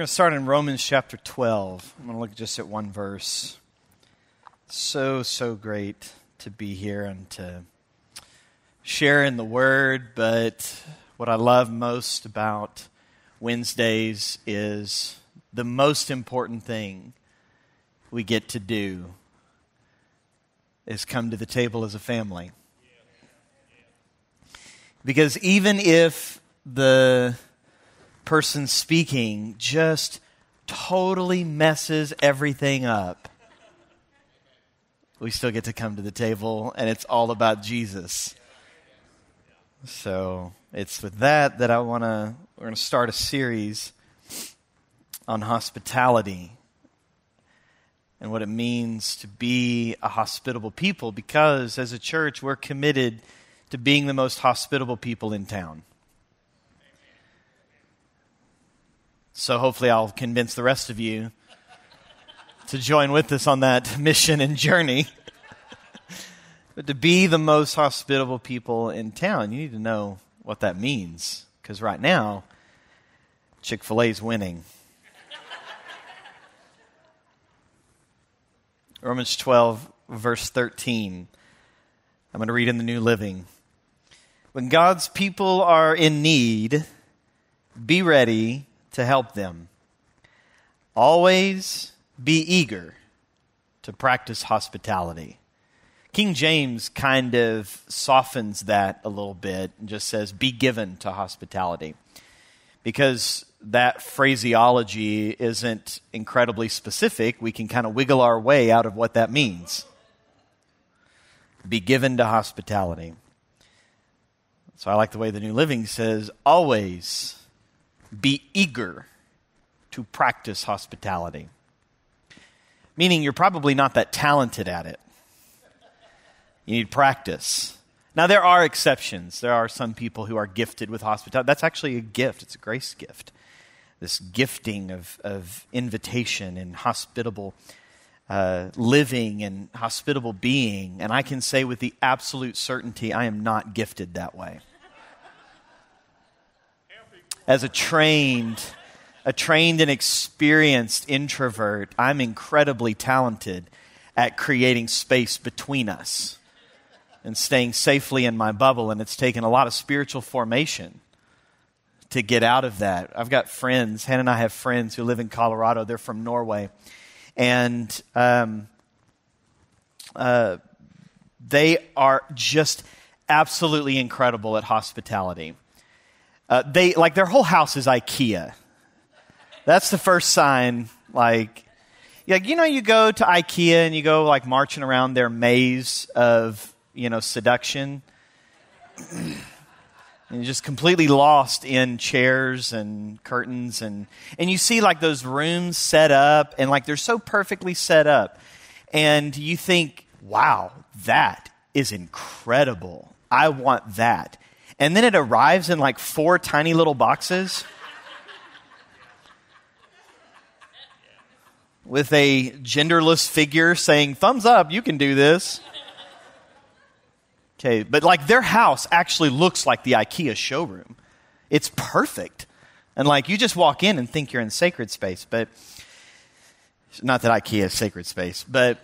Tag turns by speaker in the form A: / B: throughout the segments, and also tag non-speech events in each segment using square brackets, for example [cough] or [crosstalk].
A: going to start in Romans chapter 12. I'm going to look just at one verse. So, so great to be here and to share in the Word, but what I love most about Wednesdays is the most important thing we get to do is come to the table as a family. Because even if the person speaking just totally messes everything up, we still get to come to the table and it's all about Jesus. So it's with that that I want to, we're going to start a series on hospitality and what it means to be a hospitable people because as a church, we're committed to being the most hospitable people in town. So hopefully, I'll convince the rest of you to join with us on that [laughs] mission and journey. [laughs] but to be the most hospitable people in town, you need to know what that means. Because right now, Chick fil A is winning. [laughs] Romans 12, verse 13. I'm going to read in the New Living. When God's people are in need, be ready to help them. Always be eager to practice hospitality. King James kind of softens that a little bit and just says, be given to hospitality. Because that phraseology isn't incredibly specific, we can kind of wiggle our way out of what that means. Be given to hospitality. So I like the way the New Living says, always be eager to practice hospitality. Meaning you're probably not that talented at it. You need practice. Now, there are exceptions. There are some people who are gifted with hospitality. That's actually a gift, it's a grace gift. This gifting of, of invitation and hospitable uh, living and hospitable being. And I can say with the absolute certainty, I am not gifted that way as a trained, a trained and experienced introvert, I'm incredibly talented at creating space between us and staying safely in my bubble. And it's taken a lot of spiritual formation to get out of that. I've got friends, Hannah and I have friends who live in Colorado. They're from Norway. And um, uh, they are just absolutely incredible at hospitality. Uh, they like their whole house is IKEA. That's the first sign. Like, like you know, you go to IKEA and you go like marching around their maze of you know seduction. [clears throat] and you're just completely lost in chairs and curtains and and you see like those rooms set up and like they're so perfectly set up and you think wow that is incredible i want that and then it arrives in like four tiny little boxes with a genderless figure saying, Thumbs up, you can do this. Okay, but like their house actually looks like the IKEA showroom. It's perfect. And like you just walk in and think you're in sacred space, but not that IKEA is sacred space, but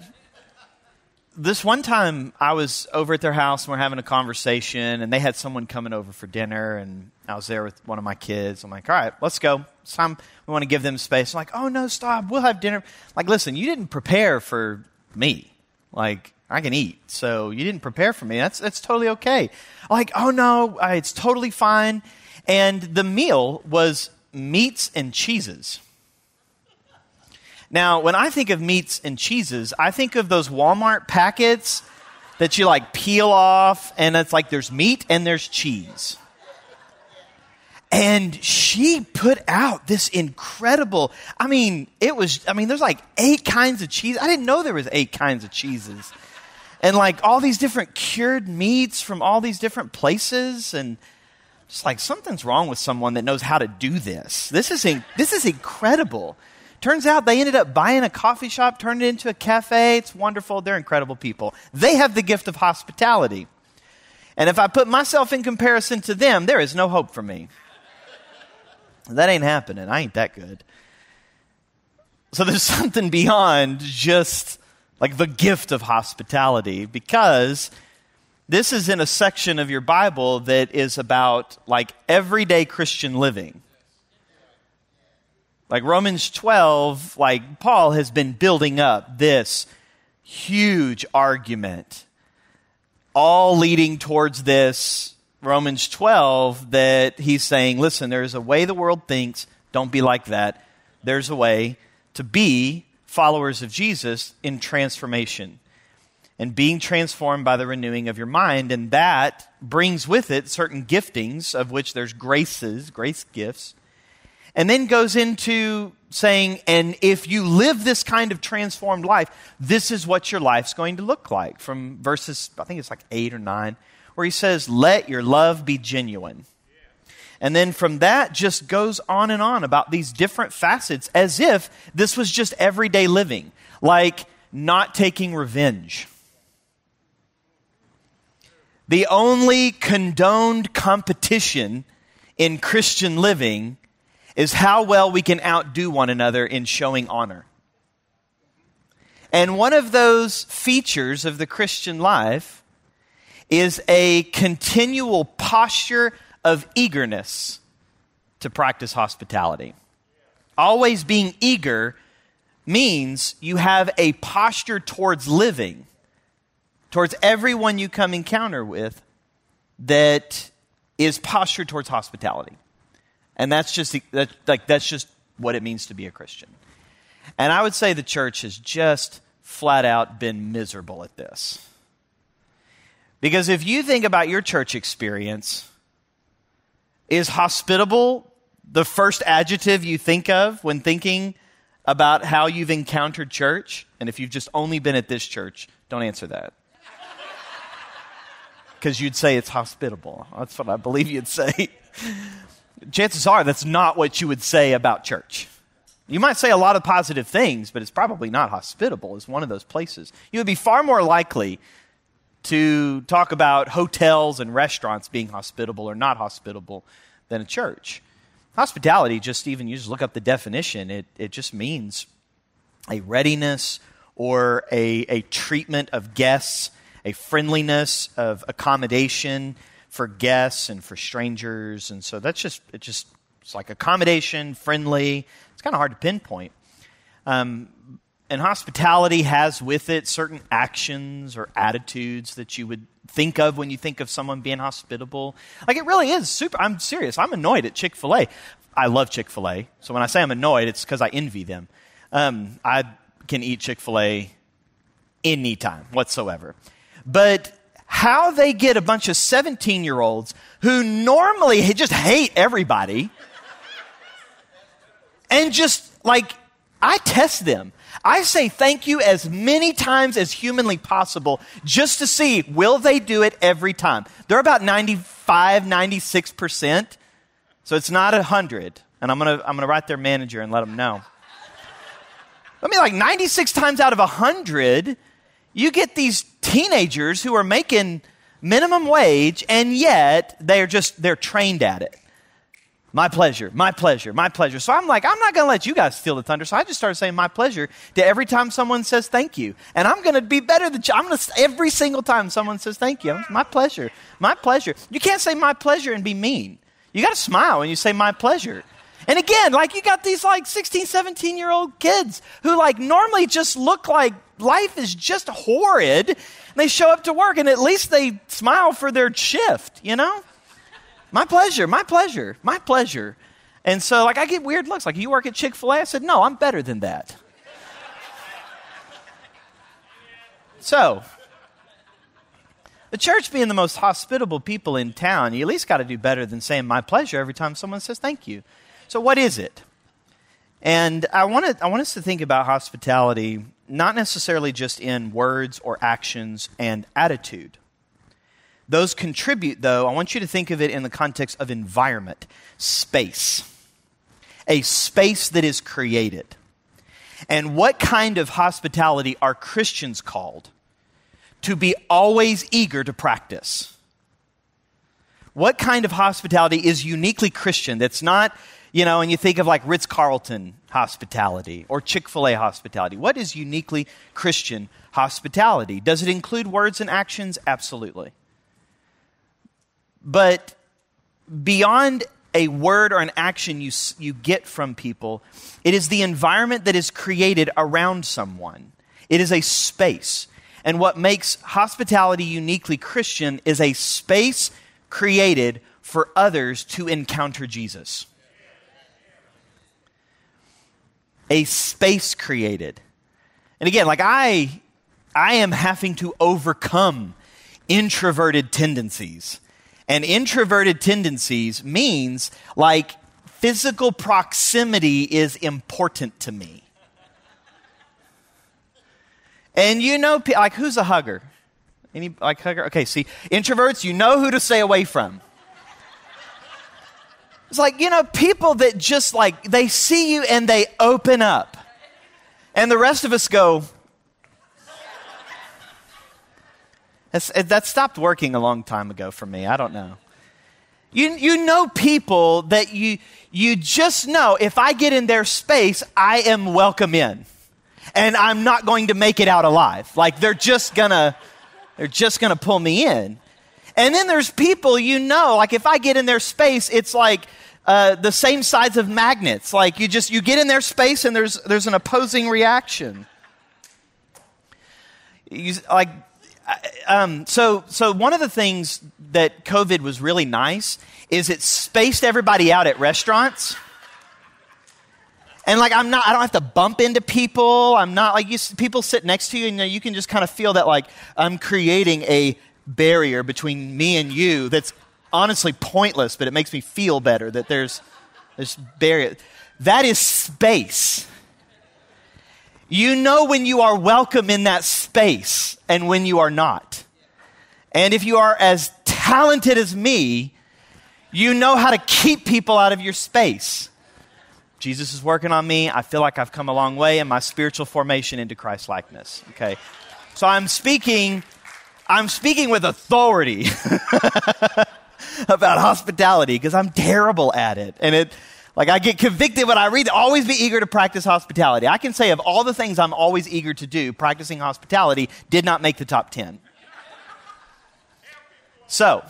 A: this one time I was over at their house and we're having a conversation and they had someone coming over for dinner and I was there with one of my kids. I'm like, all right, let's go. It's time we want to give them space. I'm like, oh no, stop. We'll have dinner. Like, listen, you didn't prepare for me. Like, I can eat. So you didn't prepare for me. That's, that's totally okay. Like, oh no, it's totally fine. And the meal was meats and cheeses. Now, when I think of meats and cheeses, I think of those Walmart packets that you like peel off, and it's like there's meat and there's cheese. And she put out this incredible, I mean, it was, I mean, there's like eight kinds of cheese. I didn't know there was eight kinds of cheeses. And like all these different cured meats from all these different places. And just like something's wrong with someone that knows how to do this. This is, this is incredible. Turns out they ended up buying a coffee shop, turned it into a cafe. It's wonderful. They're incredible people. They have the gift of hospitality. And if I put myself in comparison to them, there is no hope for me. That ain't happening. I ain't that good. So there's [laughs] something beyond just like the gift of hospitality because this is in a section of your Bible that is about like everyday Christian living. Like Romans 12, like Paul has been building up this huge argument, all leading towards this Romans 12 that he's saying, listen, there's a way the world thinks, don't be like that. There's a way to be followers of Jesus in transformation and being transformed by the renewing of your mind. And that brings with it certain giftings, of which there's graces, grace gifts. And then goes into saying, and if you live this kind of transformed life, this is what your life's going to look like. From verses, I think it's like eight or nine, where he says, let your love be genuine. And then from that just goes on and on about these different facets as if this was just everyday living, like not taking revenge the only condoned competition in Christian living is how well we can outdo one another in showing honor. And one of those features of the Christian life is a continual posture of eagerness to practice hospitality. Always being eager means you have a posture towards living towards everyone you come encounter with that is postured towards hospitality. And that's just that, like that's just what it means to be a Christian. And I would say the church has just flat out been miserable at this. Because if you think about your church experience, is hospitable the first adjective you think of when thinking about how you've encountered church? And if you've just only been at this church, don't answer that [laughs] because you'd say it's hospitable. That's what I believe you'd say. [laughs] Chances are that's not what you would say about church. You might say a lot of positive things, but it's probably not hospitable as one of those places. You would be far more likely to talk about hotels and restaurants being hospitable or not hospitable than a church. Hospitality, just even you just look up the definition, it, it just means a readiness or a, a treatment of guests a friendliness of accommodation for guests and for strangers. And so that's just, it just, it's like accommodation, friendly. It's kind of hard to pinpoint. Um, and hospitality has with it certain actions or attitudes that you would think of when you think of someone being hospitable. Like it really is super. I'm serious. I'm annoyed at Chick fil A. I love Chick fil A. So when I say I'm annoyed, it's because I envy them. Um, I can eat Chick fil A anytime whatsoever. But how they get a bunch of 17 year olds who normally just hate everybody and just like, I test them. I say thank you as many times as humanly possible just to see will they do it every time. They're about 95, 96%. So it's not 100. And I'm going to I'm going to write their manager and let them know. I mean, like 96 times out of 100, you get these teenagers who are making minimum wage and yet they're just they're trained at it. My pleasure my pleasure my pleasure. So i'm like i'm not going to let you guys steal the thunder. So i just started saying my pleasure to every time someone says thank you. And i'm going to be better than you i'm going to every single time someone says thank you my pleasure my pleasure. You can't say my pleasure and be mean. You got to smile when you say my pleasure. And again, like you got these like 16, 17 year old kids who like normally just look like life is just horrid. They show up to work and at least they smile for their shift, you know? My pleasure, my pleasure, my pleasure. And so like I get weird looks like you work at Chick-fil-A? I said, "No, I'm better than that." so, the church being the most hospitable people in town, you at least got to do better than saying my pleasure every time someone says thank you. So, what is it? And I want, to, I want us to think about hospitality not necessarily just in words or actions and attitude. Those contribute, though, I want you to think of it in the context of environment, space. A space that is created. And what kind of hospitality are Christians called to be always eager to practice? What kind of hospitality is uniquely Christian that's not you know, and you think of like Ritz Carlton hospitality or Chick fil A hospitality. What is uniquely Christian hospitality? Does it include words and actions? Absolutely. But beyond a word or an action you, you get from people, it is the environment that is created around someone. It is a space. And what makes hospitality uniquely Christian is a space created for others to encounter Jesus. A space created. And again, like I I am having to overcome introverted tendencies. And introverted tendencies means like physical proximity is important to me. And you know, like, who's a hugger? Any, like, hugger? Okay, see, introverts, you know who to stay away from. It's like, you know, people that just like, they see you and they open up. And the rest of us go, eh, that stopped working a long time ago for me. I don't know. You, you know people that you, you just know if I get in their space, I am welcome in. And I'm not going to make it out alive. Like they're just gonna, they're just gonna pull me in. And then there's people you know, like if I get in their space, it's like uh, the same size of magnets. Like you just, you get in their space and there's, there's an opposing reaction. You, like um, so, so one of the things that COVID was really nice is it spaced everybody out at restaurants. And like I'm not, I don't have to bump into people. I'm not like you, people sit next to you, and you, you can just kind of feel that like I'm creating a barrier between me and you that's honestly pointless, but it makes me feel better that there's this barrier. That is space. You know when you are welcome in that space and when you are not. And if you are as talented as me, you know how to keep people out of your space. Jesus is working on me. I feel like I've come a long way in my spiritual formation into Christ likeness. Okay. So I'm speaking I'm speaking with authority [laughs] about hospitality because I'm terrible at it. And it like I get convicted when I read, always be eager to practice hospitality. I can say of all the things I'm always eager to do, practicing hospitality did not make the top 10. So,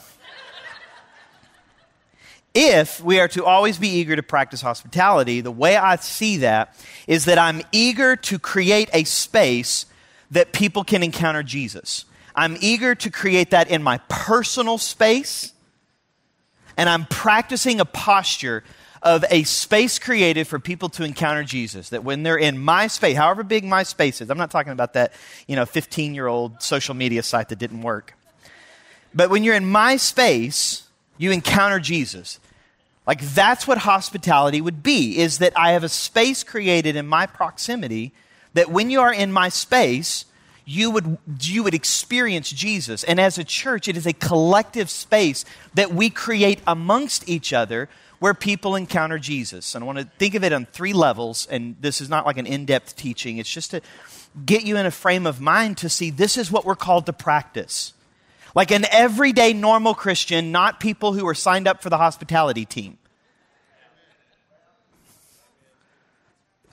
A: if we are to always be eager to practice hospitality, the way I see that is that I'm eager to create a space that people can encounter Jesus. I'm eager to create that in my personal space, and I'm practicing a posture of a space created for people to encounter Jesus. That when they're in my space, however big my space is, I'm not talking about that, you know, 15 year old social media site that didn't work. But when you're in my space, you encounter Jesus. Like that's what hospitality would be, is that I have a space created in my proximity that when you are in my space, you would, you would experience Jesus. And as a church, it is a collective space that we create amongst each other where people encounter Jesus. And I want to think of it on three levels, and this is not like an in depth teaching, it's just to get you in a frame of mind to see this is what we're called to practice. Like an everyday normal Christian, not people who are signed up for the hospitality team.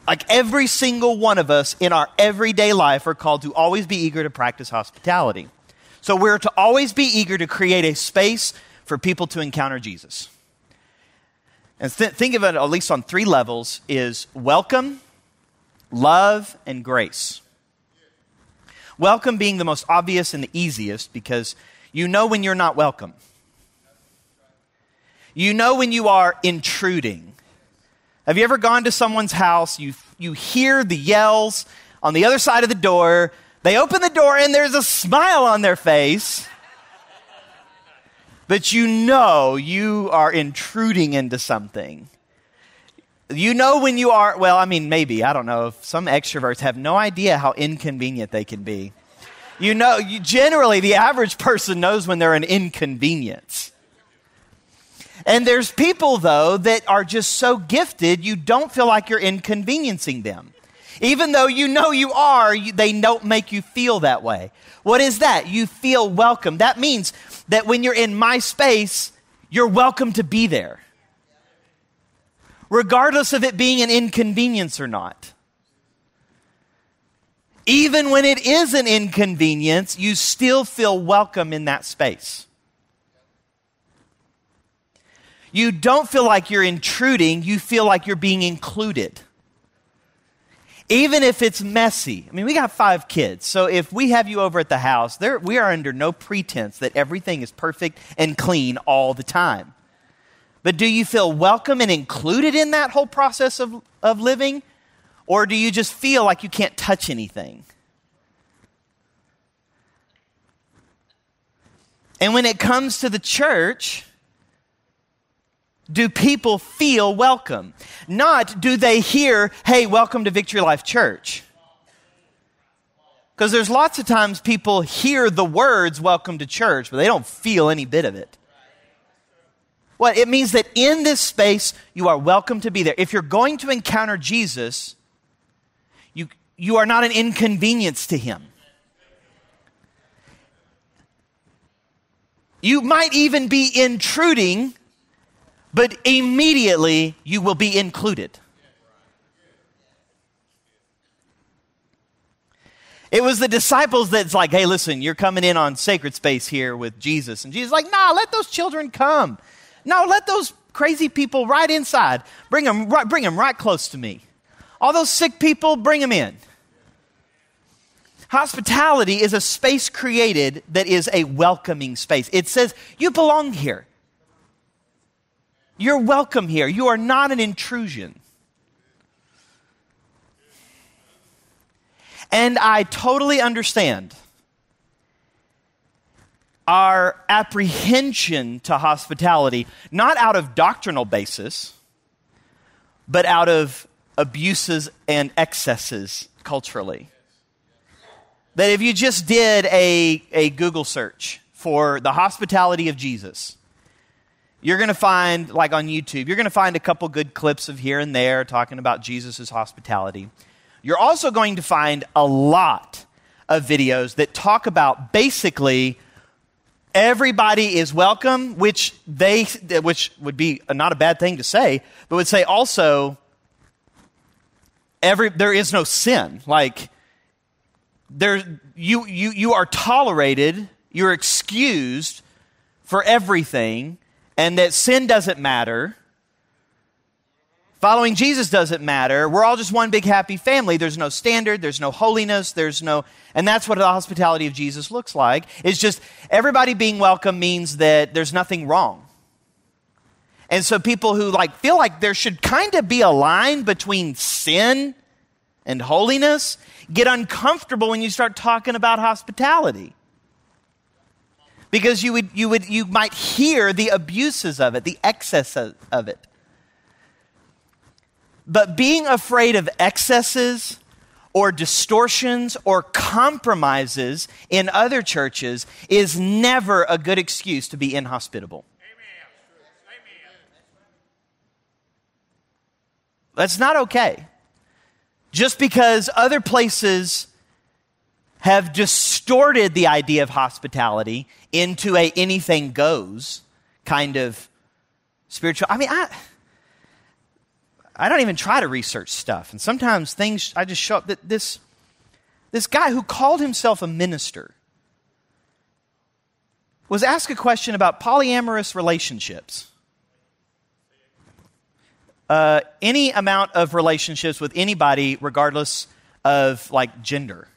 A: Like every single one of us in our everyday life are called to always be eager to practice hospitality. So we're to always be eager to create a space for people to encounter Jesus. And th- think of it at least on three levels is welcome love and grace. Welcome being the most obvious and the easiest because you know when you're not welcome. You know when you are intruding have you ever gone to someone's house you, you hear the yells on the other side of the door they open the door and there's a smile on their face but you know you are intruding into something. You know when you are, well, I mean, maybe, I don't know. Some extroverts have no idea how inconvenient they can be. You know, you, generally, the average person knows when they're an inconvenience. And there's people, though, that are just so gifted, you don't feel like you're inconveniencing them. Even though you know you are, you, they don't make you feel that way. What is that? You feel welcome. That means that when you're in my space, you're welcome to be there. regardless of it being an inconvenience or not. Even when it is an inconvenience, you still feel welcome in that space. You don't feel like you're intruding, you feel like you're being included. Even if it's messy. I mean, we got five kids, so if we have you over at the house, there, we are under no pretense that everything is perfect and clean all the time. But do you feel welcome and included in that whole process of, of living? Or do you just feel like you can't touch anything? And when it comes to the church, do people feel welcome? Not do they hear, hey, welcome to Victory Life Church. Because there's lots of times people hear the words welcome to church, but they don't feel any bit of it. What? It means that in this space, you are welcome to be there. If you're going to encounter Jesus, you, you are not an inconvenience to him. You might even be intruding, but immediately you will be included. It was the disciples that's like, hey, listen, you're coming in on sacred space here with Jesus. And Jesus like, nah, let those children come. No, let those crazy people right inside. Bring them, right, bring them right close to me. All those sick people, bring them in. Hospitality is a space created that is a welcoming space. It says, You belong here. You're welcome here. You are not an intrusion. And I totally understand our apprehension to hospitality, not out of doctrinal basis, but out of abuses and excesses culturally. That if you just did a, a Google search for the hospitality of Jesus, you're going to find, like on YouTube, you're going to find a couple good clips of here and there talking about Jesus' hospitality. You're also going to find a lot of videos that talk about basically everybody is welcome, which they, which would be not a bad thing to say, but would say also, every, there is no sin. Like, there, you, you, you are tolerated, you're excused for everything, and that sin doesn't matter Following Jesus doesn't matter. We're all just one big happy family. There's no standard, there's no holiness, there's no and that's what the hospitality of Jesus looks like. It's just everybody being welcome means that there's nothing wrong. And so people who like feel like there should kind of be a line between sin and holiness get uncomfortable when you start talking about hospitality. Because you would you would you might hear the abuses of it, the excess of it. But being afraid of excesses or distortions or compromises in other churches is never a good excuse to be inhospitable. That's not okay. Just because other places have distorted the idea of hospitality into a anything goes kind of spiritual. I mean, I I don't even try to research stuff. And sometimes things, I just show up that this, this guy who called himself a minister was asked a question about polyamorous relationships. Uh, any amount of relationships with anybody, regardless of like gender.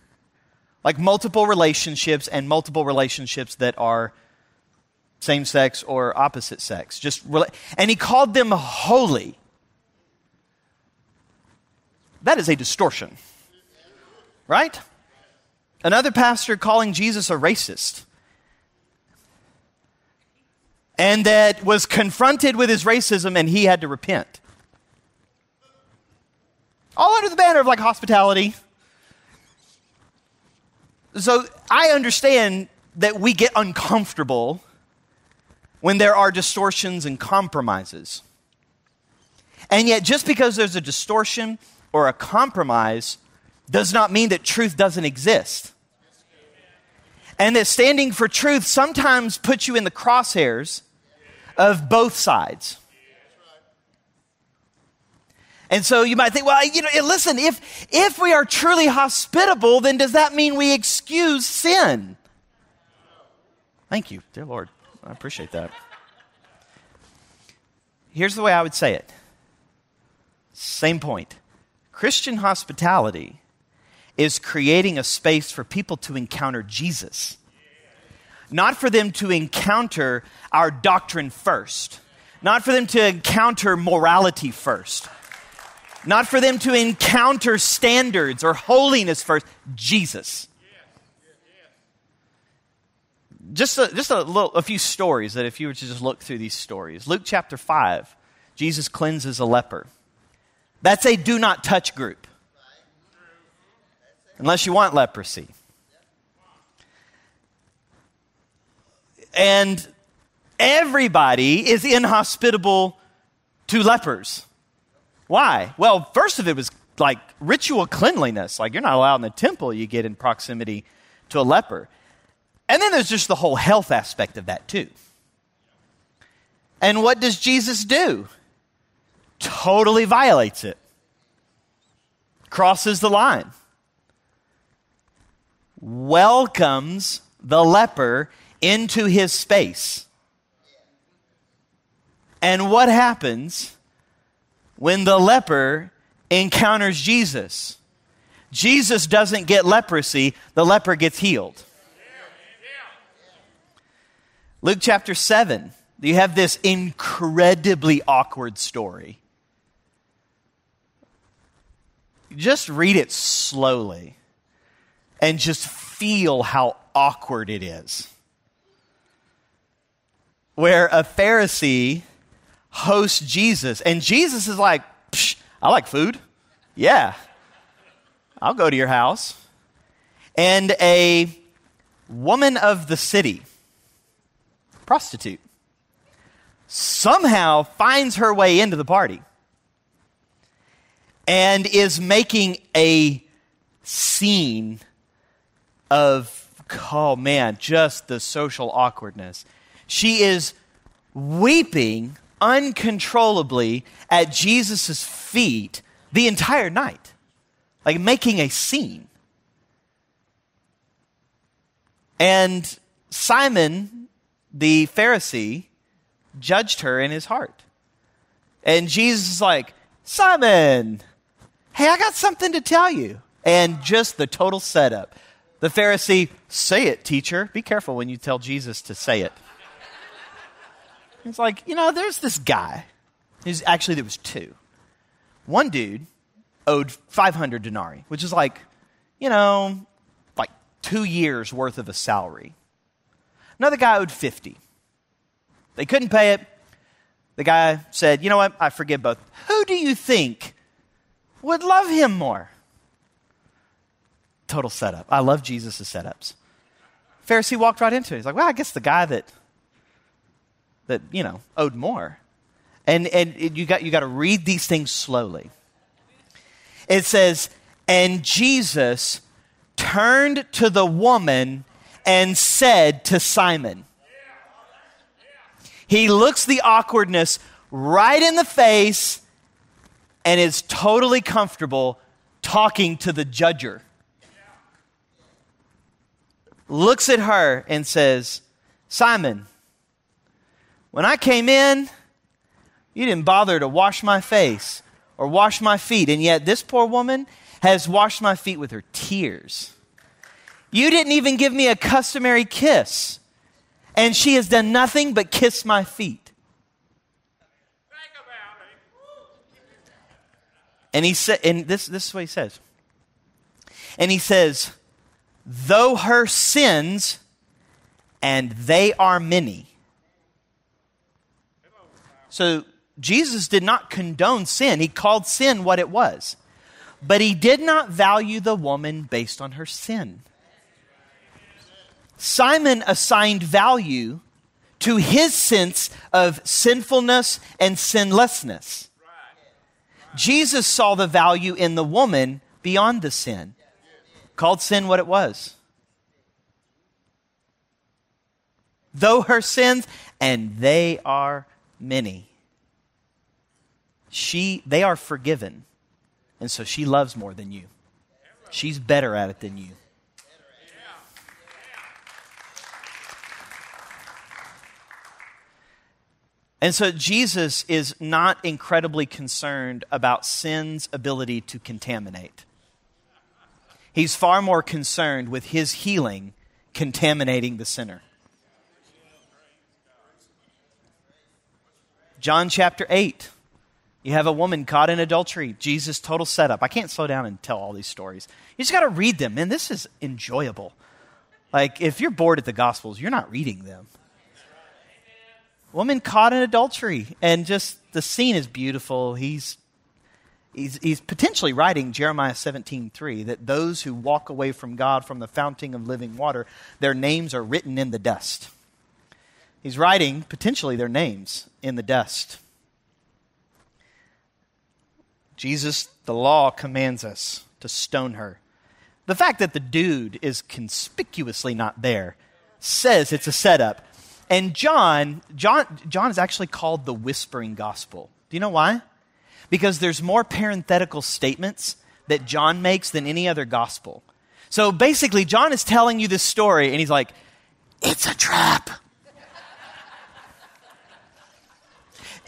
A: Like multiple relationships and multiple relationships that are same sex or opposite sex. Just rela- and he called them holy. That is a distortion. Right? Another pastor calling Jesus a racist. And that was confronted with his racism and he had to repent. All under the banner of like hospitality. So I understand that we get uncomfortable when there are distortions and compromises. And yet, just because there's a distortion or a compromise does not mean that truth doesn't exist. And that standing for truth sometimes puts you in the crosshairs of both sides. And so you might think, well, you know, listen, if, if we are truly hospitable, then does that mean we excuse sin? Thank you, dear Lord. I appreciate that. Here's the way I would say it same point. Christian hospitality is creating a space for people to encounter Jesus, not for them to encounter our doctrine first, not for them to encounter morality first not for them to encounter standards or holiness first, Jesus. Just a, just a, little, a few stories that if you were to just look through these stories. Luke chapter 5, Jesus cleanses a leper. That's a do not touch group. Unless you want leprosy. And everybody is inhospitable to lepers. Why? Well, first of it was like ritual cleanliness. Like you're not allowed in the temple, you get in proximity to a leper. And then there's just the whole health aspect of that, too. And what does Jesus do? Totally violates it, crosses the line, welcomes the leper into his space. And what happens? When the leper encounters Jesus. Jesus doesn't get leprosy, the leper gets healed. Luke chapter 7, you have this incredibly awkward story. Just read it slowly and just feel how awkward it is. Where a Pharisee host Jesus. And Jesus is like, I like food. Yeah, I'll go to your house. And a woman of the city, prostitute, somehow finds her way into the party and is making a scene of, oh man, just the social awkwardness. She is weeping uncontrollably at Jesus' feet the entire night, like making a scene. And Simon, the Pharisee, judged her in his heart. And Jesus is like, Simon, hey, I got something to tell you. And just the total setup. The Pharisee, say it, teacher. Be careful when you tell Jesus to say it. It's like, you know, there's this guy. Who's, actually, there was two. One dude owed 500 denarii, which is like, you know, like two years worth of a salary. Another guy owed 50. They couldn't pay it. The guy said, You know what? I forgive both. Who do you think would love him more? Total setup. I love Jesus' setups. Pharisee walked right into it. He's like, Well, I guess the guy that that, you know, owed more. And, and you got, you got to read these things slowly. It says, And Jesus turned to the woman and said to Simon, He looks the awkwardness right in the face and is totally comfortable talking to the judger. Looks at her and says, Simon, when I came in, you didn't bother to wash my face or wash my feet. And yet, this poor woman has washed my feet with her tears. You didn't even give me a customary kiss. And she has done nothing but kiss my feet. And he said, and this, this is what he says. And he says, though her sins, and they are many, so Jesus did not condone sin, he called sin what it was. But he did not value the woman based on her sin. Simon assigned value to his sense of sinfulness and sinlessness. Jesus saw the value in the woman beyond the sin, called sin what it was. Though her sins, and they are many. she, they are forgiven. And so she loves more than you. She's better at it than you. And so Jesus is not incredibly concerned about sin's ability to contaminate. He's far more concerned with his healing contaminating the sinner. John chapter 8. You have a woman caught in adultery. Jesus' total setup. I can't slow down and tell all these stories. You just got to read them. Man, this is enjoyable. Like, if you're bored at the Gospels, you're not reading them woman caught in adultery. And just the scene is beautiful. He's, he's, he's potentially writing Jeremiah 17 3 that those who walk away from God from the fountain of living water, their names are written in the dust. He's writing potentially their names in the dust. Jesus, the law commands us to stone her. The fact that the dude is conspicuously not there says it's a setup. And John, John, John is actually called the whispering gospel. Do you know why? Because there's more parenthetical statements that John makes than any other gospel. So basically, John is telling you this story, and he's like, it's a trap.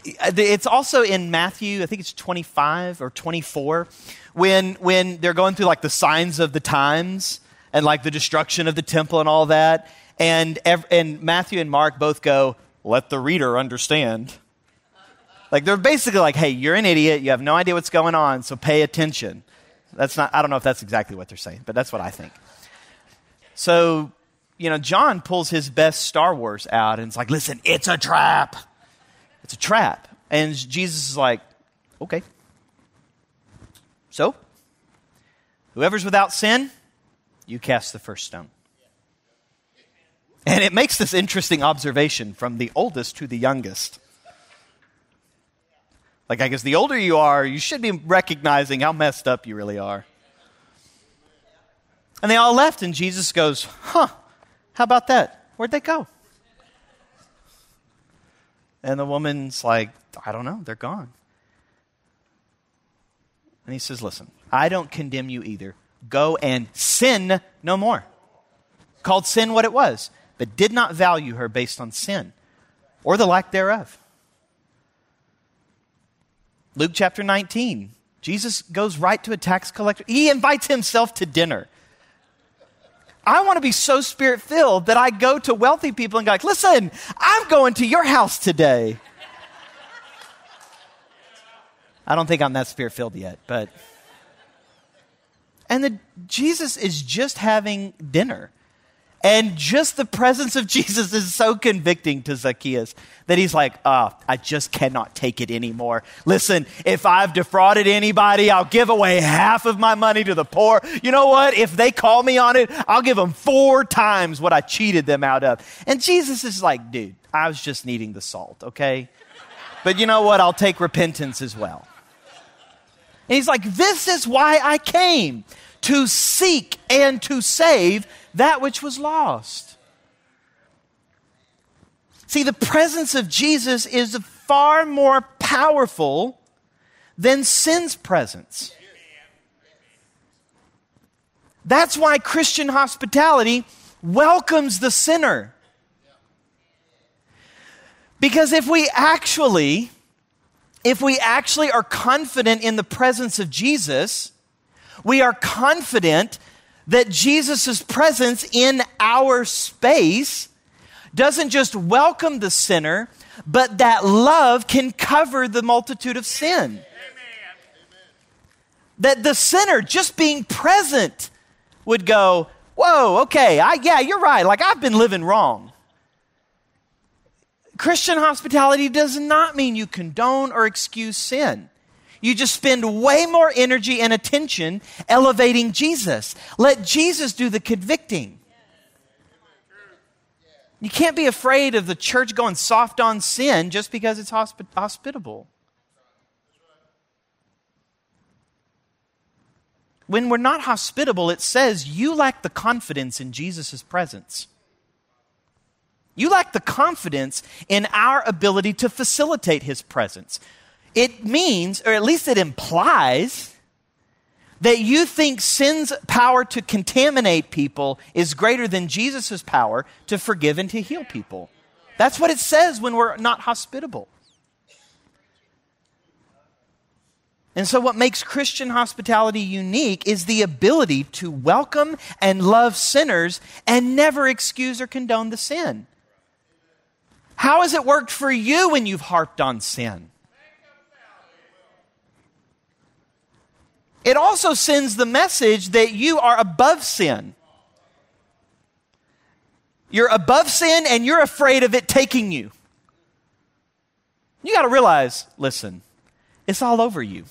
A: It's also in Matthew, I think it's 25 or 24, when, when they're going through like the signs of the times and like the destruction of the temple and all that. And, and Matthew and Mark both go, let the reader understand. Like they're basically like, hey, you're an idiot. You have no idea what's going on, so pay attention. That's not, I don't know if that's exactly what they're saying, but that's what I think. So, you know, John pulls his best Star Wars out and it's like, listen, it's a trap. It's a trap. And Jesus is like, okay. So, whoever's without sin, you cast the first stone. And it makes this interesting observation from the oldest to the youngest. Like, I guess the older you are, you should be recognizing how messed up you really are. And they all left, and Jesus goes, Huh, how about that? Where'd they go? And the woman's like, I don't know, they're gone. And he says, Listen, I don't condemn you either. Go and sin no more. Called sin what it was but did not value her based on sin or the lack thereof. Luke chapter 19, Jesus goes right to a tax collector. He invites himself to dinner. I want to be so spirit filled that I go to wealthy people and go like, listen, I'm going to your house today. I don't think I'm that spirit filled yet, but. And the, Jesus is just having dinner. And just the presence of Jesus is so convicting to Zacchaeus that he's like, oh, I just cannot take it anymore. Listen, if I've defrauded anybody, I'll give away half of my money to the poor. You know what? If they call me on it, I'll give them four times what I cheated them out of. And Jesus is like, dude, I was just needing the salt, okay? But you know what? I'll take repentance as well. And he's like, this is why I came to seek and to save that which was lost. See, the presence of Jesus is far more powerful than sin's presence. That's why Christian hospitality welcomes the sinner. Because if we actually if we actually are confident in the presence of Jesus, we are confident that Jesus' presence in our space doesn't just welcome the sinner, but that love can cover the multitude of sin. Amen. That the sinner just being present would go, Whoa, okay, I, yeah, you're right. Like, I've been living wrong. Christian hospitality does not mean you condone or excuse sin. You just spend way more energy and attention elevating Jesus. Let Jesus do the convicting. You can't be afraid of the church going soft on sin just because it's hospi- hospitable. When we're not hospitable, it says you lack the confidence in Jesus' presence. You lack the confidence in our ability to facilitate his presence. It means, or at least it implies, that you think sin's power to contaminate people is greater than Jesus' power to forgive and to heal people. That's what it says when we're not hospitable. And so, what makes Christian hospitality unique is the ability to welcome and love sinners and never excuse or condone the sin. How has it worked for you when you've harped on sin? It also sends the message that you are above sin. You're above sin and you're afraid of it taking you. You got to realize listen, it's all over you.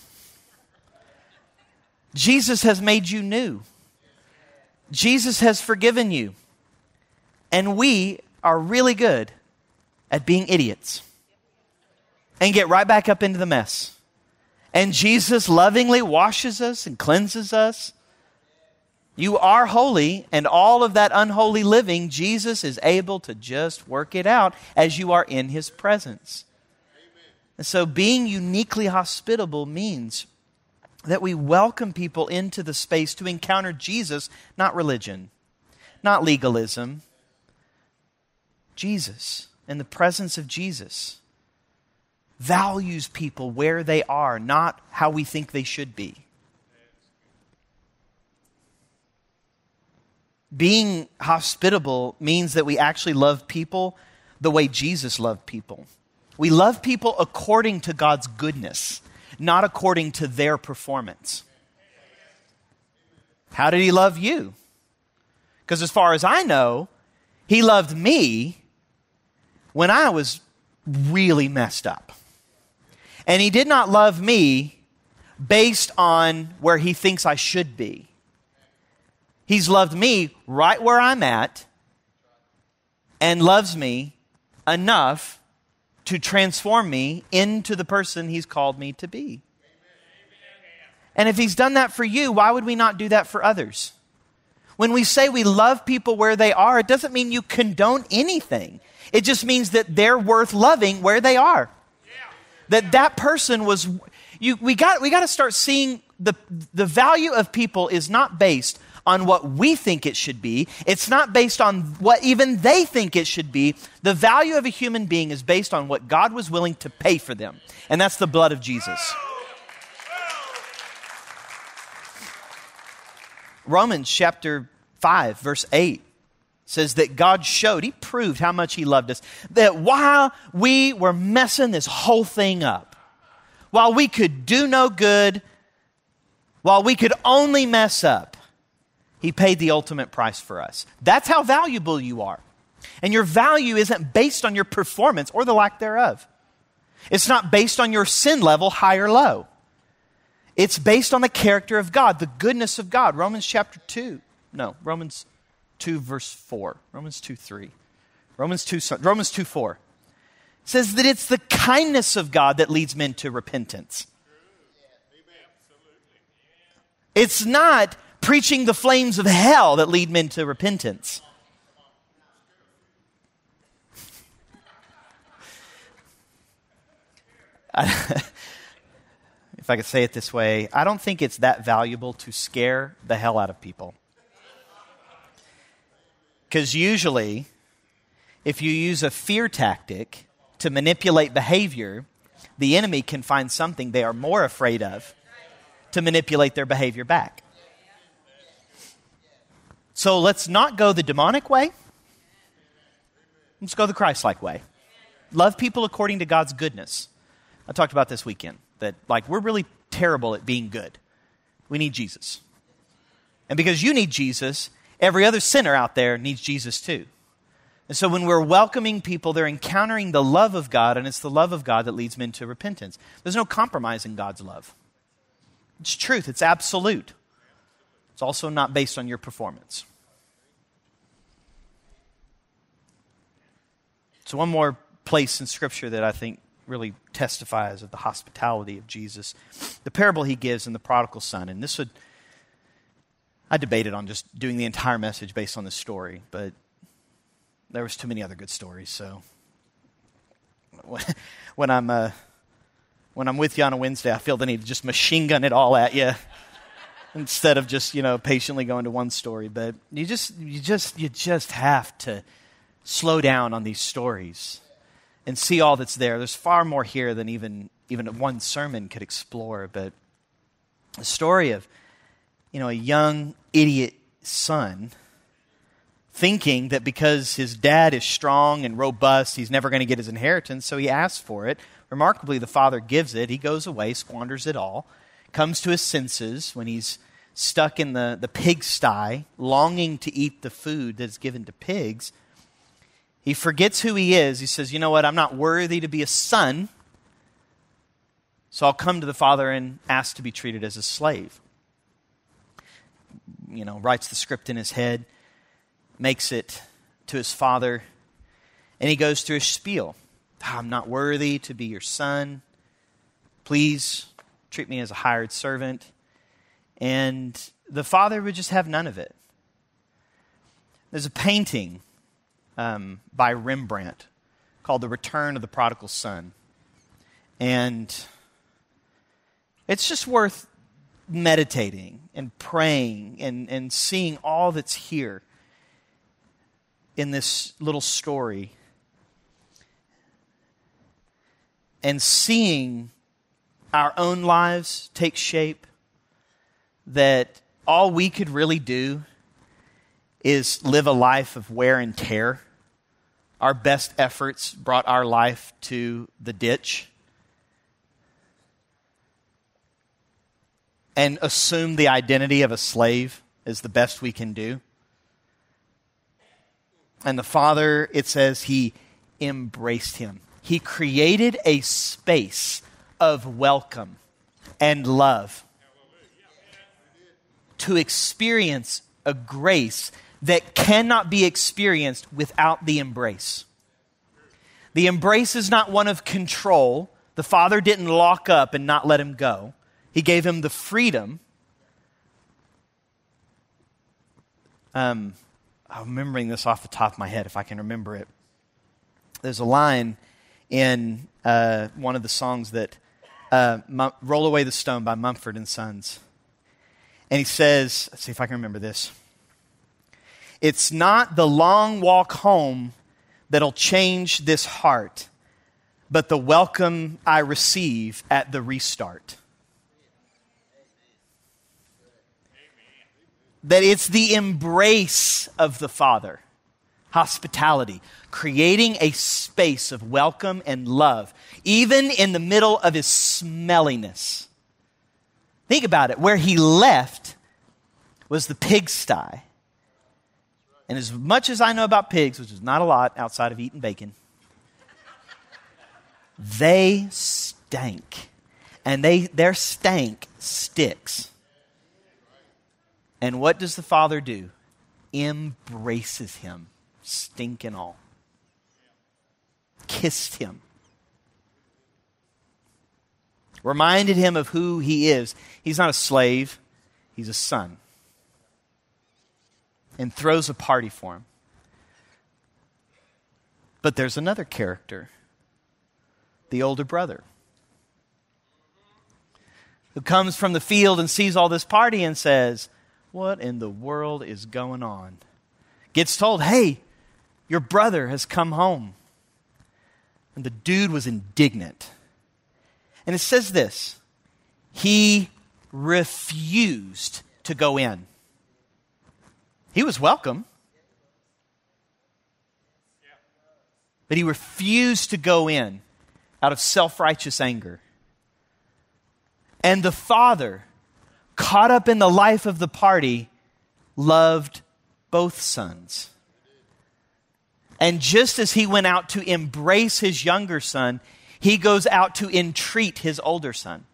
A: Jesus has made you new. Jesus has forgiven you. And we are really good at being idiots and get right back up into the mess. And Jesus lovingly washes us and cleanses us. You are holy, and all of that unholy living, Jesus is able to just work it out as you are in his presence. And so, being uniquely hospitable means that we welcome people into the space to encounter Jesus, not religion, not legalism. Jesus, in the presence of Jesus, values people where they are, not how we think they should be. Being hospitable means that we actually love people the way Jesus loved people. We love people according to God's goodness not according to their performance. How did he love you? Because as far as I know, he loved me when I was really messed up. And he did not love me based on where he thinks I should be. He's loved me right where I'm at and loves me enough to transform me into the person He's called me to be. And if He's done that for you, why would we not do that for others? When we say we love people where they are, it doesn't mean you condone anything. It just means that they're worth loving where they are. That that person was you we got we got to start seeing the the value of people is not based on what we think it should be. It's not based on what even they think it should be. The value of a human being is based on what God was willing to pay for them, and that's the blood of Jesus. Romans chapter 5, verse 8 says that God showed, He proved how much He loved us, that while we were messing this whole thing up, while we could do no good, while we could only mess up, he paid the ultimate price for us. That's how valuable you are. And your value isn't based on your performance or the lack thereof. It's not based on your sin level, high or low. It's based on the character of God, the goodness of God. Romans chapter 2. No, Romans 2, verse 4. Romans 2, 3. Romans 2, Romans 2, 4. says that it's the kindness of God that leads men to repentance. It's not preaching the flames of hell that lead men to repentance. [laughs] if I could say it this way, I don't think it's that valuable to scare the hell out of people. Because usually, if you use a fear tactic to manipulate behavior, the enemy can find something they are more afraid of to manipulate their behavior back. So let's not go the demonic way. Let's go the Christ like way. Love people according to God's goodness. I talked about this weekend that, like, we're really terrible at being good. We need Jesus. And because you need Jesus, every other sinner out there needs Jesus too. And so when we're welcoming people, they're encountering the love of God, and it's the love of God that leads men to repentance. There's no compromise in God's love. It's truth, it's absolute. It's also not based on your performance. So, one more place in Scripture that I think really testifies of the hospitality of Jesus the parable he gives in the prodigal son. And this would, I debated on just doing the entire message based on this story, but there was too many other good stories. So, [laughs] when I'm, uh, when I'm with you on a Wednesday, I feel the need to just machine gun it all at you [laughs] instead of just, you know, patiently going to one story. But you just, you just, you just have to slow down on these stories and see all that's there. There's far more here than even, even one sermon could explore. But the story of, you know, a young idiot son thinking that because his dad is strong and robust, he's never going to get his inheritance, so he asks for it. Remarkably, the father gives it. He goes away, squanders it all, comes to his senses when he's stuck in the, the pigsty, longing to eat the food that's given to pigs. He forgets who he is. He says, You know what? I'm not worthy to be a son, so I'll come to the father and ask to be treated as a slave. You know, writes the script in his head makes it to his father, and he goes through a spiel. I'm not worthy to be your son. Please treat me as a hired servant. And the father would just have none of it. There's a painting um, by Rembrandt called The Return of the Prodigal Son. And it's just worth meditating and praying and, and seeing all that's here in this little story and seeing our own lives take shape, that all we could really do is live a life of wear and tear. Our best efforts brought our life to the ditch. And assume the identity of a slave is the best we can do. And the Father, it says, he embraced him. He created a space of welcome and love to experience a grace that cannot be experienced without the embrace. The embrace is not one of control. The Father didn't lock up and not let him go, He gave him the freedom. Um, I'm remembering this off the top of my head if I can remember it. There's a line in uh, one of the songs that uh, "Roll Away the Stone" by Mumford and Sons, and he says, "Let's see if I can remember this." It's not the long walk home that'll change this heart, but the welcome I receive at the restart. That it's the embrace of the Father, hospitality, creating a space of welcome and love, even in the middle of his smelliness. Think about it. Where he left was the pigsty. And as much as I know about pigs, which is not a lot outside of eating bacon, they stank. And they, their stank sticks. And what does the father do? Embraces him, stink and all. Kissed him. Reminded him of who he is. He's not a slave, he's a son. And throws a party for him. But there's another character the older brother who comes from the field and sees all this party and says, what in the world is going on? Gets told, hey, your brother has come home. And the dude was indignant. And it says this he refused to go in. He was welcome. But he refused to go in out of self righteous anger. And the father caught up in the life of the party, loved both sons. And just as he went out to embrace his younger son, he goes out to entreat his older son.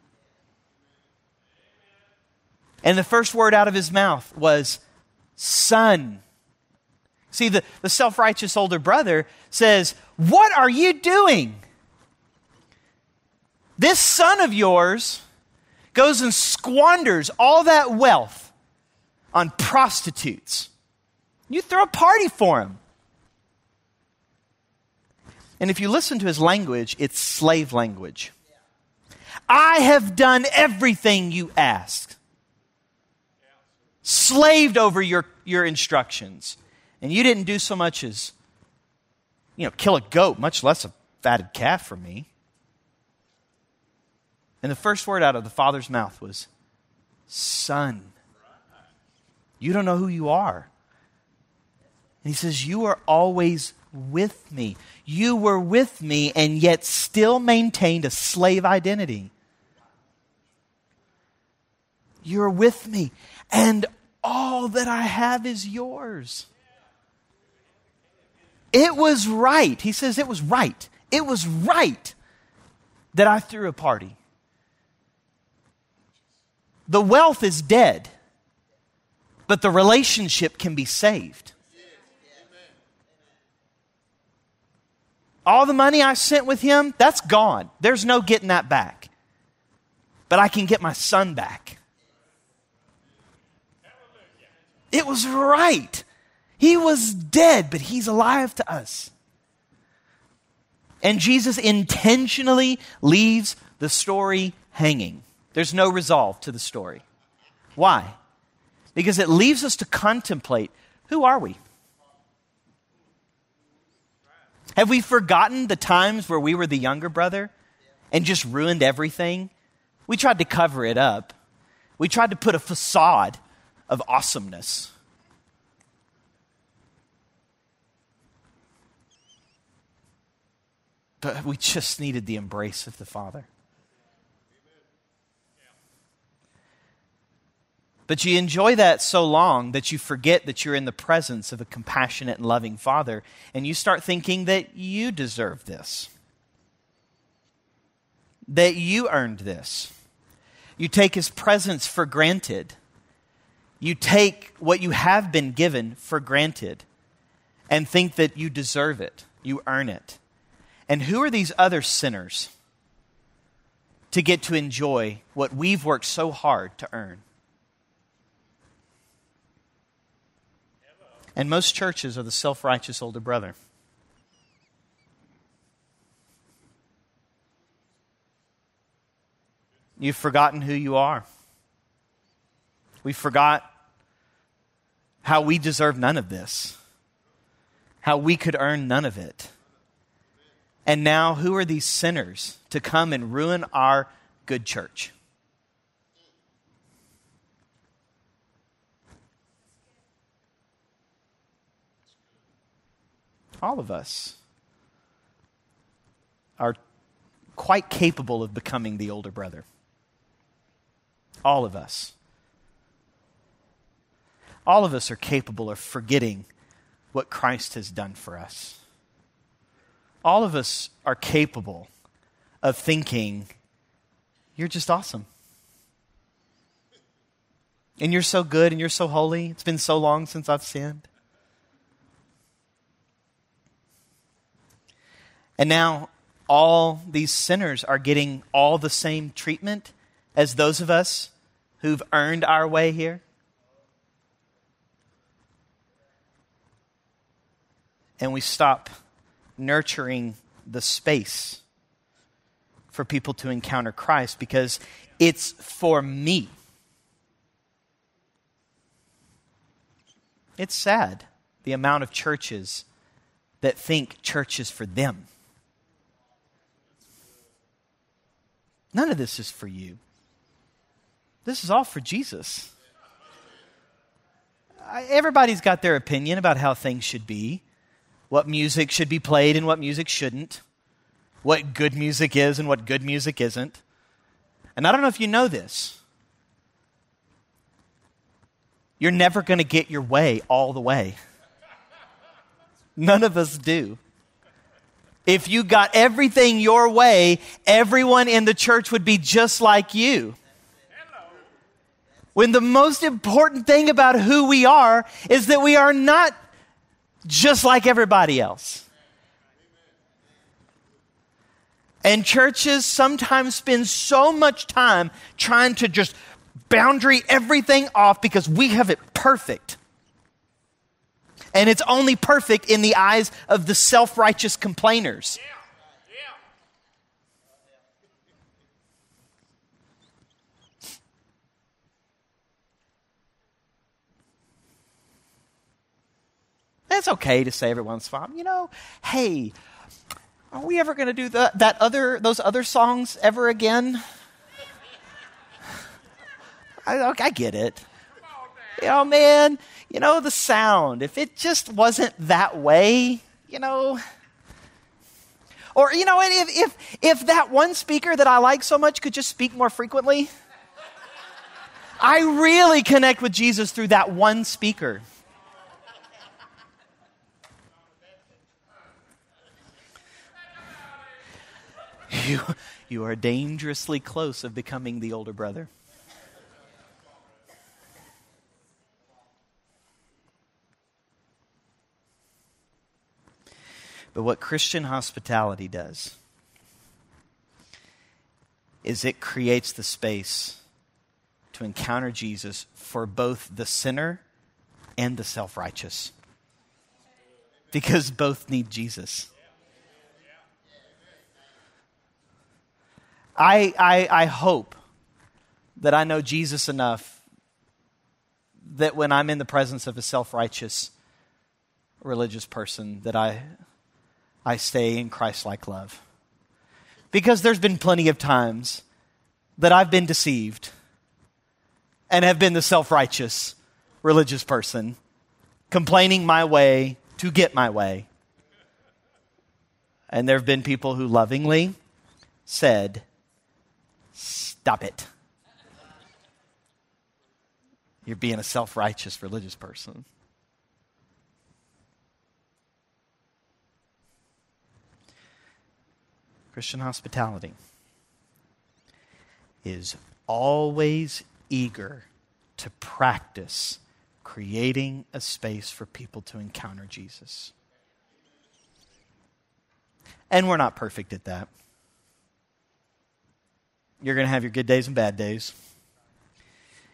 A: And the first word out of his mouth was, Son. See, the, the self righteous older brother says, What are you doing? This son of yours goes and squanders all that wealth on prostitutes. You throw a party for him. And if you listen to his language, it's slave language. I have done everything you asked, slaved over your, your instructions, and you didn't do so much as, you know, kill a goat, much less a fatted calf for me. And the first word out of the father's mouth was, Son. You don't know who you are. And he says, You are always with me. You were with me and yet still maintained a slave identity. You're with me, and all that I have is yours. It was right. He says it was right. It was right that I threw a party. The wealth is dead, but the relationship can be saved. All the money I sent with him, that's gone. There's no getting that back. But I can get my son back. It was right. He was dead, but he's alive to us. And Jesus intentionally leaves the story hanging. There's no resolve to the story. Why? Because it leaves us to contemplate who are we? Have we forgotten the times where we were the younger brother and just ruined everything? We tried to cover it up. We tried to put a facade of awesomeness. But we just needed the embrace of the Father. But you enjoy that so long that you forget that you're in the presence of a compassionate and loving Father, and you start thinking that you deserve this, that you earned this. You take His presence for granted. You take what you have been given for granted and think that you deserve it, you earn it. And who are these other sinners to get to enjoy what we've worked so hard to earn? And most churches are the self righteous older brother. You've forgotten who you are. We forgot how we deserve none of this, how we could earn none of it. And now, who are these sinners to come and ruin our good church? All of us are quite capable of becoming the older brother. All of us. All of us are capable of forgetting what Christ has done for us. All of us are capable of thinking, you're just awesome. And you're so good and you're so holy. It's been so long since I've sinned. And now all these sinners are getting all the same treatment as those of us who've earned our way here. And we stop nurturing the space for people to encounter Christ because it's for me. It's sad the amount of churches that think church is for them. None of this is for you. This is all for Jesus. Everybody's got their opinion about how things should be, what music should be played and what music shouldn't, what good music is and what good music isn't. And I don't know if you know this. You're never going to get your way all the way. None of us do. If you got everything your way, everyone in the church would be just like you. When the most important thing about who we are is that we are not just like everybody else. And churches sometimes spend so much time trying to just boundary everything off because we have it perfect and it's only perfect in the eyes of the self righteous complainers. It's okay to say every once in a while, you know, hey, are we ever going to do the, that other those other songs ever again? [laughs] I, I get it. Know, man, you know, the sound, if it just wasn't that way, you know. Or, you know, if, if, if that one speaker that I like so much could just speak more frequently, I really connect with Jesus through that one speaker. You, you are dangerously close of becoming the older brother. But what Christian hospitality does is it creates the space to encounter Jesus for both the sinner and the self righteous. Because both need Jesus. I, I, I hope that I know Jesus enough that when I'm in the presence of a self righteous religious person, that I I stay in Christ like love. Because there's been plenty of times that I've been deceived and have been the self righteous religious person, complaining my way to get my way. And there have been people who lovingly said, Stop it. You're being a self righteous religious person. Christian hospitality is always eager to practice creating a space for people to encounter Jesus. And we're not perfect at that. You're going to have your good days and bad days.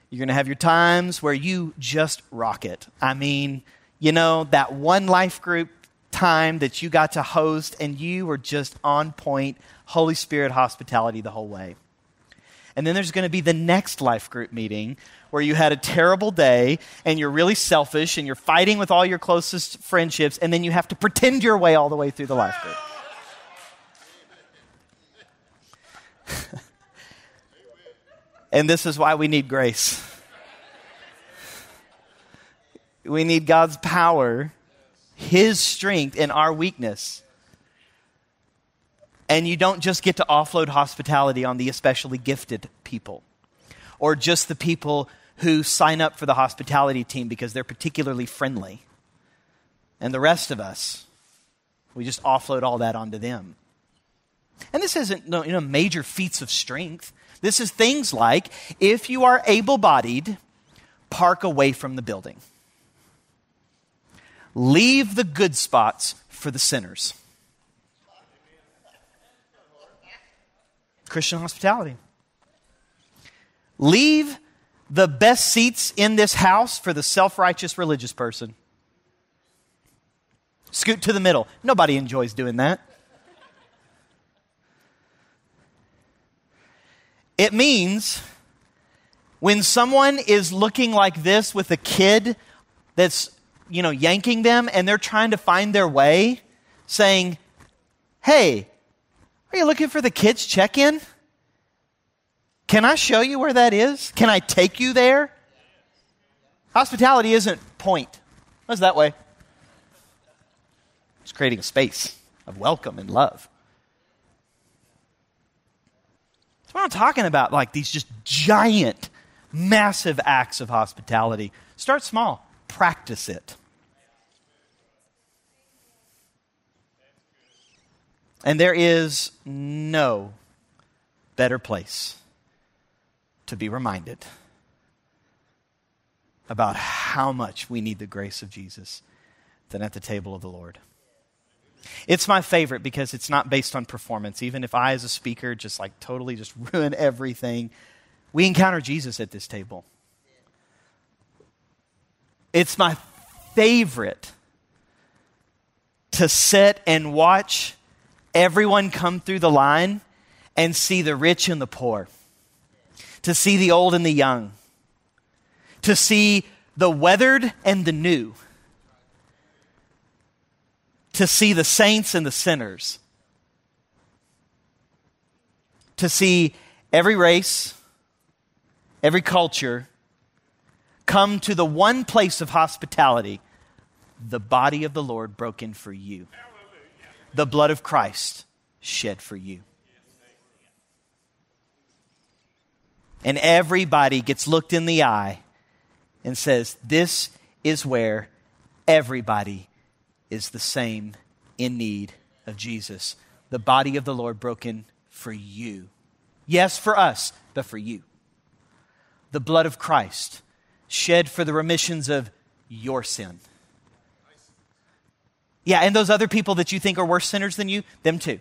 A: You're going to have your times where you just rock it. I mean, you know, that one life group time that you got to host and you were just on point, Holy Spirit hospitality the whole way. And then there's going to be the next life group meeting where you had a terrible day and you're really selfish and you're fighting with all your closest friendships, and then you have to pretend your way all the way through the life group. [laughs] and this is why we need grace. We need God's power his strength in our weakness. And you don't just get to offload hospitality on the especially gifted people or just the people who sign up for the hospitality team because they're particularly friendly. And the rest of us, we just offload all that onto them. And this isn't you know, major feats of strength. This is things like if you are able bodied, park away from the building. Leave the good spots for the sinners. Christian hospitality. Leave the best seats in this house for the self righteous religious person. Scoot to the middle. Nobody enjoys doing that. It means when someone is looking like this with a kid that's you know, yanking them and they're trying to find their way, saying, Hey, are you looking for the kids' check in? Can I show you where that is? Can I take you there? Hospitality isn't point. What's that way? It's creating a space of welcome and love. That's what I'm talking about, like these just giant, massive acts of hospitality. Start small, practice it. And there is no better place to be reminded about how much we need the grace of Jesus than at the table of the Lord. It's my favorite because it's not based on performance. Even if I, as a speaker, just like totally just [laughs] ruin everything, we encounter Jesus at this table. It's my favorite to sit and watch everyone come through the line and see the rich and the poor, to see the old and the young, to see the weathered and the new, to see the saints and the sinners, to see every race, every culture come to the one place of hospitality the body of the Lord broken for you, the blood of Christ shed for you. And everybody gets looked in the eye and says, This is where everybody is the same in need of Jesus. The body of the Lord broken for you. Yes, for us, but for you. The blood of Christ shed for the remissions of your sin. Yeah, and those other people that you think are worse sinners than you, them too.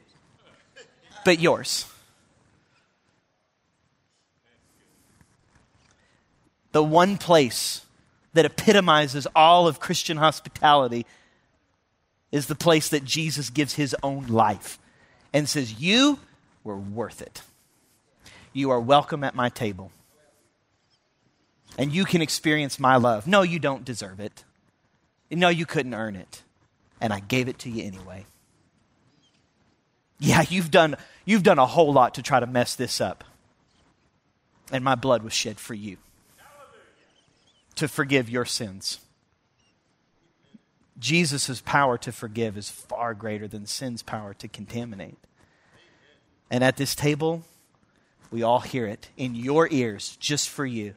A: But yours. The one place that epitomizes all of Christian hospitality is the place that Jesus gives his own life and says, You were worth it. You are welcome at my table. And you can experience my love. No, you don't deserve it. No, you couldn't earn it. And I gave it to you anyway. Yeah, you've done, you've done a whole lot to try to mess this up. And my blood was shed for you to forgive your sins. Jesus' power to forgive is far greater than sin's power to contaminate. And at this table, we all hear it in your ears, just for you.